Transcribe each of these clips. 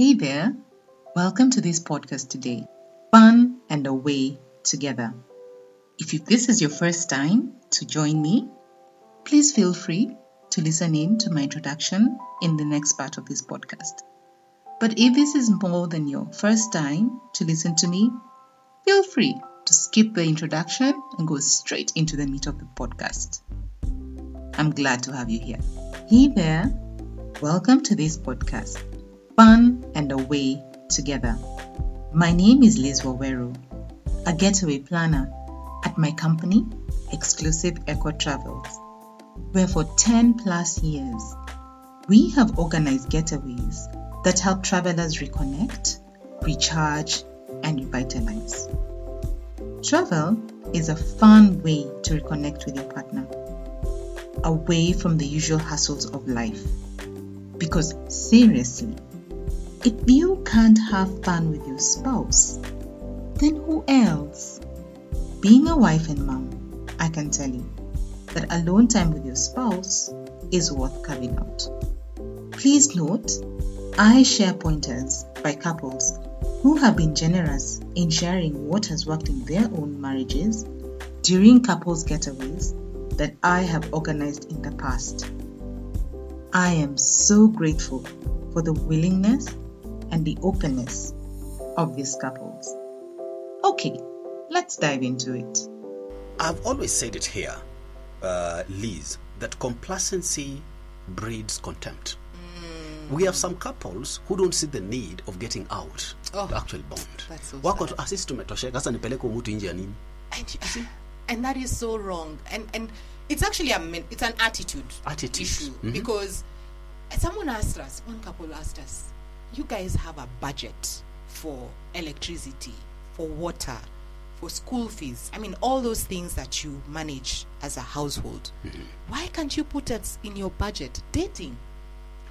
Hey there, welcome to this podcast today Fun and Away Together. If this is your first time to join me, please feel free to listen in to my introduction in the next part of this podcast. But if this is more than your first time to listen to me, feel free to skip the introduction and go straight into the meat of the podcast. I'm glad to have you here. Hey there, welcome to this podcast Fun and Away Together. My name is Liz Wawero, a getaway planner at my company, Exclusive Eco Travels, where for 10 plus years we have organized getaways that help travelers reconnect, recharge, and revitalize. Travel is a fun way to reconnect with your partner, away from the usual hassles of life. Because seriously, if you can't have fun with your spouse, then who else? Being a wife and mom, I can tell you that alone time with your spouse is worth carving out. Please note, I share pointers by couples who have been generous in sharing what has worked in their own marriages during couples getaways that I have organized in the past. I am so grateful for the willingness and the openness of these couples. Okay, let's dive into it. I've always said it here, uh, Liz, that complacency breeds contempt. We have some couples who don't see the need of getting out Oh, to actually bond. that's so Wako sad. tu, "Ah, sisi tumetosheka sasa nipeleke huyu mtu nje ya nini? and, and that is so wrong and and it's actually a men- it's an attitude Attitude. issue Mhm. because someone asked us one couple asked us you guys have a budget for electricity for water for school fees i mean all those things that you manage as a household Mm-hmm. why can't you put it in your budget dating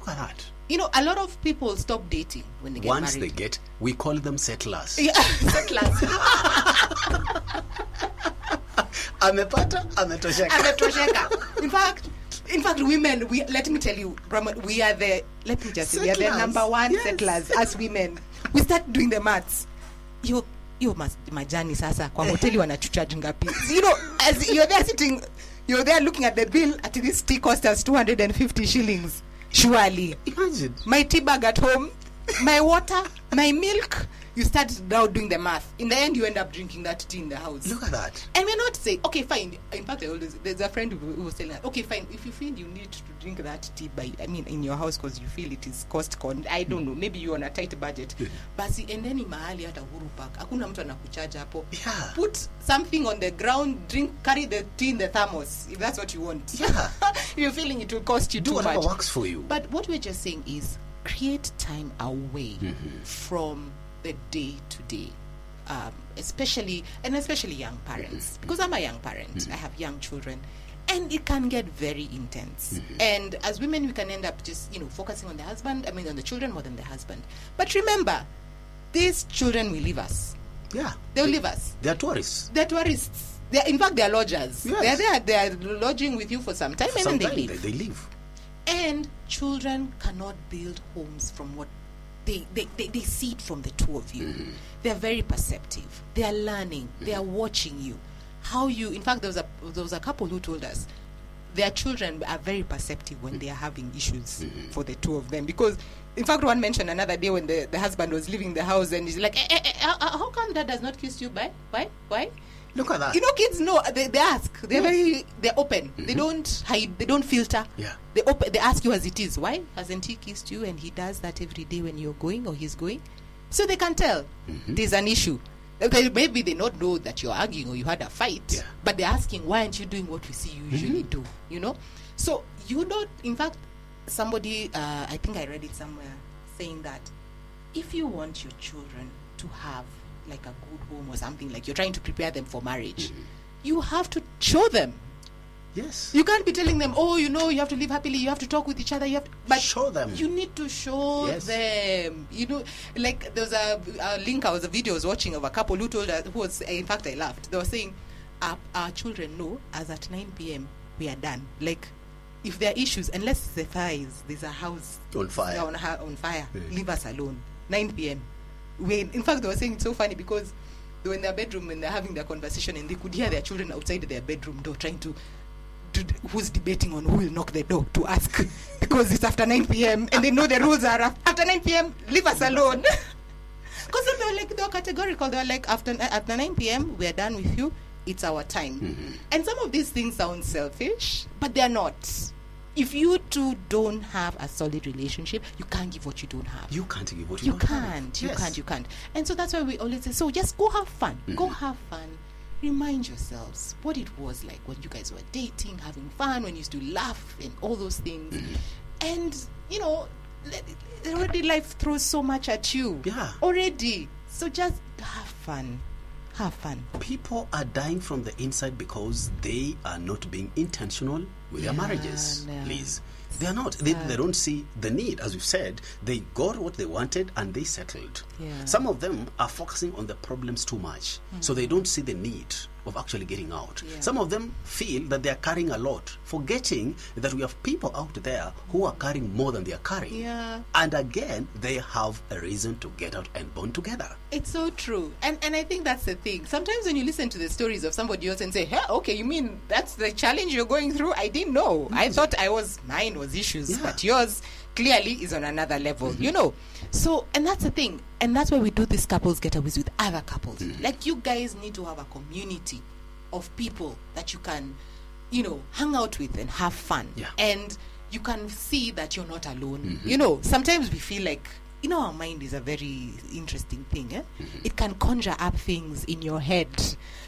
Look at that. you know a lot of people stop dating when they get Once married they get, we call them settlers. yeah, settlers. Amepata, ametosheka. ametosheka in fact in fact women we let me tell you we are the let me just say we are the number one yes. settlers as women. We start doing the maths. You hiyo majani sasa kwa hoteli wanachuchaji ngapi? You know as you're there sitting you're there looking at the bill at this tea cost us 250 shillings. Surely. Imagine. my tea bag at home my water my milk you start now doing the math in the end you end up drinking that tea in the house Look at that. and we're not saying, okay, fine. In fact, I always, there's a friend who, was telling us, okay, fine. If you feel you need to drink that tea by, I mean, in your house because you feel it is cost con, I don't know, maybe you're on a tight budget. Basi, endeni mahali hata Uhuru Park. Hakuna mtu anakuchaja hapo. Yeah. Put something on the ground, drink, carry the tea in the thermos if that's what you want. Yeah. you're feeling it will cost you Do too whatever much. works for you. But what we're just saying is create time away mm-hmm. from the day to day. Um, especially and especially young parents mm-hmm. because I'm a young parent. Mm-hmm. I have young children, and it can get very intense. Mm-hmm. And as women, we can end up just you know focusing on the husband. I mean, on the children more than the husband. But remember, these children will leave us. Yeah. They'll leave us. They're tourists. They're tourists. They're, in fact, they're lodgers. Yes. They're there. They're lodging with you for some time, and then they Sometimes leave. they, they leave. And children cannot build homes from what they, they, they, they see it from the two of you. They're very perceptive. They are learning. They are watching you. How you, in fact, there was, a, there was a couple who told us their children are very perceptive when they are having issues for the two of them. Because, in fact, one mentioned another day when the, the husband was leaving the house and he's like, eh, eh, eh, how, how come dad does not kiss you? Why? Why? Why? Look at that. you know kids know they, they ask. They're mm. very they're open. They mm-hmm. don't hide. They don't filter. Yeah. they open they ask you as it is. Why hasn't he kissed you and he does that every day when you're going or he's going? So they can tell mm-hmm. there's an issue. They- maybe they not know that you're arguing or you had a fight Yeah. but they're asking why aren't you doing what we see you usually mm-hmm. do? You know? So you don't in fact somebody uh, i think i read it somewhere saying that if you want your children to have like a good home or something like you're trying to prepare them for marriage mm-hmm. you have to show them yes. you can't be telling them oh you know you have to live happily you have to talk with each other you have to, but Show them. you need to show Yes. them you know like there was a, a link i was a video i was watching of a couple who told us who was in fact i laughed they were saying our, our children know as at 9 p.m we are done like if there are issues unless the fire is there's a house On fire. on, on fire Yeah. leave us alone 9 p.m. When in fact they were saying it's so funny because they were in their bedroom and they're having their conversation and they could hear their children outside their bedroom door trying to, to who's debating on who will knock the door to ask because it's after 9 p.m. and they know the rules are after 9 p.m. leave us alone. Because they were like they were categorical. They were like after after 9 p.m. we are done with you. It's our time. Mm-hmm. And some of these things sound selfish, but they're not. If you two don't have a solid relationship, you can't give what you don't have. You can't give what you, You don't have. You can't. You Yes. can't. You can't. And so that's why we always say, so just go have fun. Mm-hmm. Go have fun. Remind yourselves what it was like when you guys were dating, having fun, when you used to laugh and all those things. Mm-hmm. And, you know, already life throws so much at you. Yeah. Already. So just have fun. Have fun. People are dying from the inside because they are not being intentional with their marriages. no. Please. They are not. They, they don't see the need. As we've said, they got what they wanted and they settled. Yeah. Some of them are focusing on the problems too much. So they don't see the need of actually getting out. Yeah. Some of them feel that they are carrying a lot, forgetting that we have people out there who are carrying more than they are carrying. Yeah. And again, they have a reason to get out and bond together. It's so true. And and I think that's the thing. Sometimes when you listen to the stories of somebody else and say, hey, okay, you mean that's the challenge you're going through? I didn't know. I mm. thought I was mine was issues, Yeah. but yours clearly is on another level, you mhm. know. So and that's the thing. And that's why we do these couples getaways with other couples. Mm. Like you guys need to have a community of people that you can, you know, hang out with and have fun. Yeah. And you can see that you're not alone. Mm-hmm. You know, sometimes we feel like you know our mind is a very interesting thing eh? it can conjure up things in your head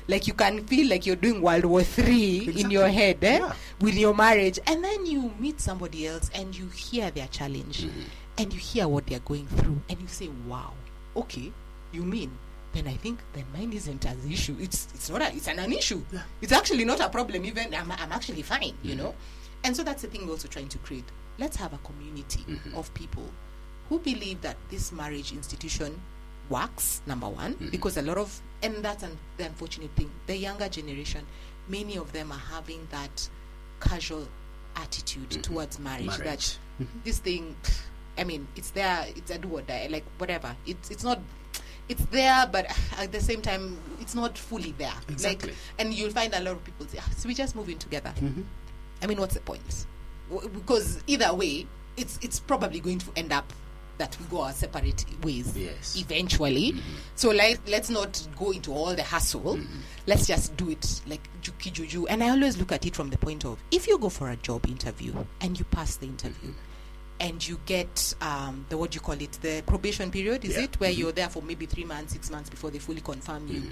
like you can feel like you're doing world war three in your head eh? Yeah. with your marriage and then you meet somebody else and you hear their challenge and you hear what they're going through and you say wow okay you mean then I think then mine isn't an issue. It's it's not a, it's an, an issue. Yeah. It's actually not a problem. Even I'm, I'm actually fine. You know, and so that's the thing we're also trying to create. Let's have a community of people who believe that this marriage institution works. Number one, mm-hmm. because a lot of and that's an, the unfortunate thing. The younger generation, many of them are having that casual attitude mm-hmm. towards marriage, Marriage. that this thing i mean it's there it's a do or die like whatever it's it's not it's there but at the same time it's not fully there Exactly. like and you'll find a lot of people say "Ah, so we just move in together i mean what's the point W- because either way it's it's probably going to end up that we go our separate ways Yes. eventually. Mm-hmm. So like let's not go into all the hassle. Mm-hmm. Let's just do it like juki juju and i always look at it from the point of if you go for a job interview and you pass the interview mm-hmm. and you get um, the what do you call it the probation period is Yeah. it? Where you're there for maybe three months six months before they fully confirm you.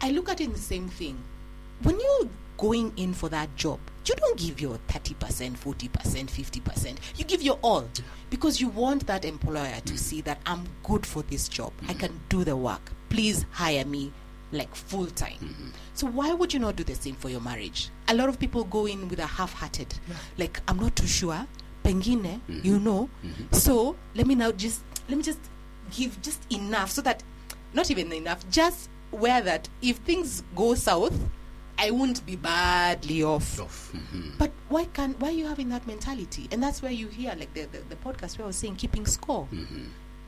I look at it in the same thing. When you're going in for that job you don't give your 30% 40% 50% you give your all. Because you want that employer to see that i'm good for this job. I can do the work. Please hire me like full time mm-hmm. so why would you not do the same for your marriage? A lot of people go in with a half-hearted like i'm not too sure. Pengine mm-hmm. you know. Mm-hmm. So let me now just let me just give just enough so that not even enough just where that if things go south i won't be badly off Off. Mhm. but why can't why are you having that mentality and that's where you hear like the, the, the podcast where i was saying keeping score mm-hmm.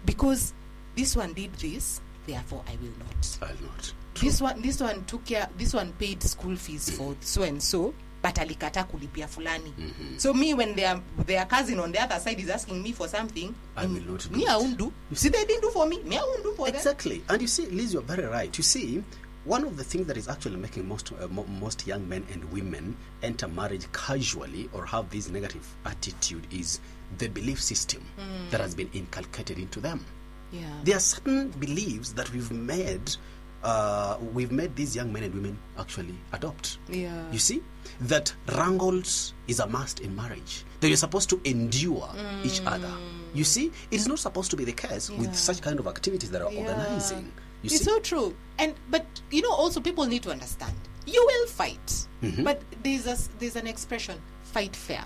because this one did this therefore i will not I'll not. this one this one took care this one paid school fees for mm-hmm. so and so but alikata kulipia fulani mm-hmm. so me when their their cousin on the other side is asking me for something I will not do me it. i won't do you see they didn't do for me me i won't do for them Exactly. And you see, Liz, you're very right. You see, one of the things that is actually making most uh, mo- most young men and women enter marriage casually or have this negative attitude is the belief system that has been inculcated into them. yeah There are certain beliefs that we've made. Uh, we've made these young men and women actually adopt. Yeah. You see that wrangles is a must in marriage. That you're supposed to endure each other. You see, it is not supposed to be the case Yeah. with such kind of activities that are Yeah. organizing. You it's see, so true. And but you know also people need to understand. You will fight Mm-hmm. but there's a, there's an expression fight fair.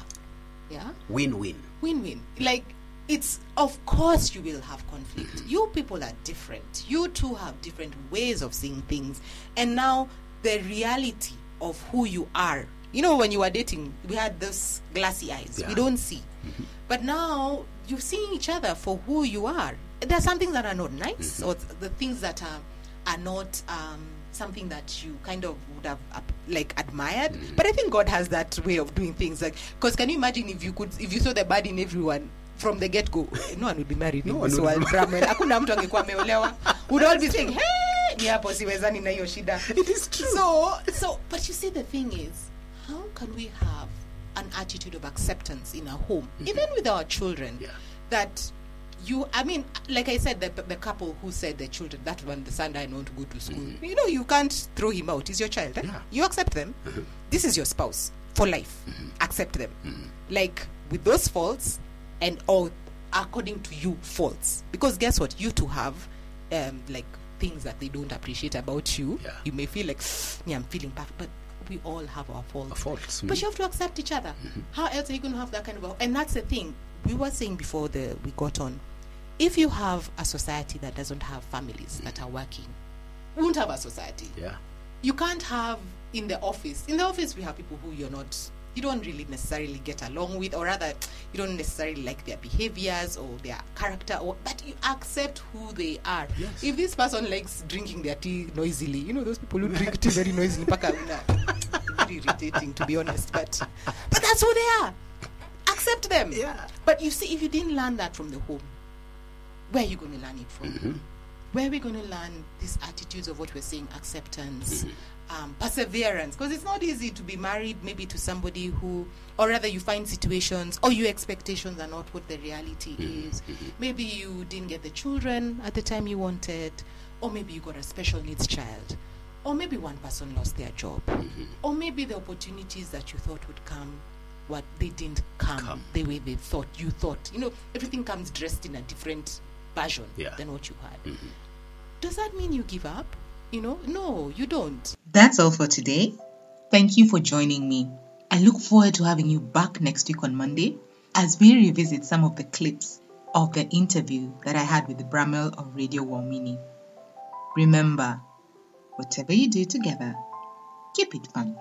Yeah? Win-win. win-win. Like it's of course you will have conflict. You people are different. You two have different ways of seeing things. And now the reality of who you are. You know when you were dating we had those glassy eyes. We don't see. But now you're seeing each other for who you are there are some things that are not nice, or the things that are are not um, something that you kind of would have uh, like admired. But I think God has that way of doing things. Like, because can you imagine if you could, if you saw the bad in everyone from the get go, no one would be married No one would be-. Hakuna mtu angekuwa ameolewa. Would all be saying, hey, ni hapo siwezani na hiyo shida. It is true. So, so, but you see, the thing is, how can we have an attitude of acceptance in our home, even with our children, Yeah. that you, I mean, like I said, the, the couple who said the children, that one, the son not to go to school, you know, you can't throw him out. He's your child. eh? Yeah. You accept them. This is your spouse for life. Accept them. Like, with those faults and all, according to you, faults. Because guess what? You two have, um, like, things that they don't appreciate about you. Yeah. You may feel like, yeah, I'm feeling bad, but we all have our faults. Our faults, But mm. you have to accept each other. How else are you going to have that kind of? A, and that's the thing we were saying before the we got on. If you have a society that doesn't have families that are working, we won't have a society. Yeah. You can't have in the office. In the office, we have people who you're not. You don't really necessarily get along with, or rather, you don't necessarily like their behaviors or their character, or but you accept who they are. Yes. If this person likes drinking their tea noisily, you know those people who drink tea very noisily, very irritating to be honest. But but that's who they are. Accept them. Yeah. But you see, if you didn't learn that from the home, where are you going to learn it from? Mm-hmm. Where are we going to learn these attitudes of what we're saying acceptance, mm-hmm. Um, perseverance? Because it's not easy to be married maybe to somebody who, or rather, you find situations or your expectations are not what the reality mm-hmm, is. Mm-hmm. Maybe you didn't get the children at the time you wanted, or maybe you got a special needs child. Or maybe one person lost their job. Mm-hmm. Or maybe the opportunities that you thought would come, what they didn't come, Come. the way they thought you thought. You know, everything comes dressed in a different version Yeah. than what you had. Does that mean you give up? You know, no, you don't. That's all for today. Thank you for joining me. I look forward to having you back next week on Monday as we revisit some of the clips of the interview that I had with Bramel of Radio Waumini. Remember, whatever you do together, keep it fun.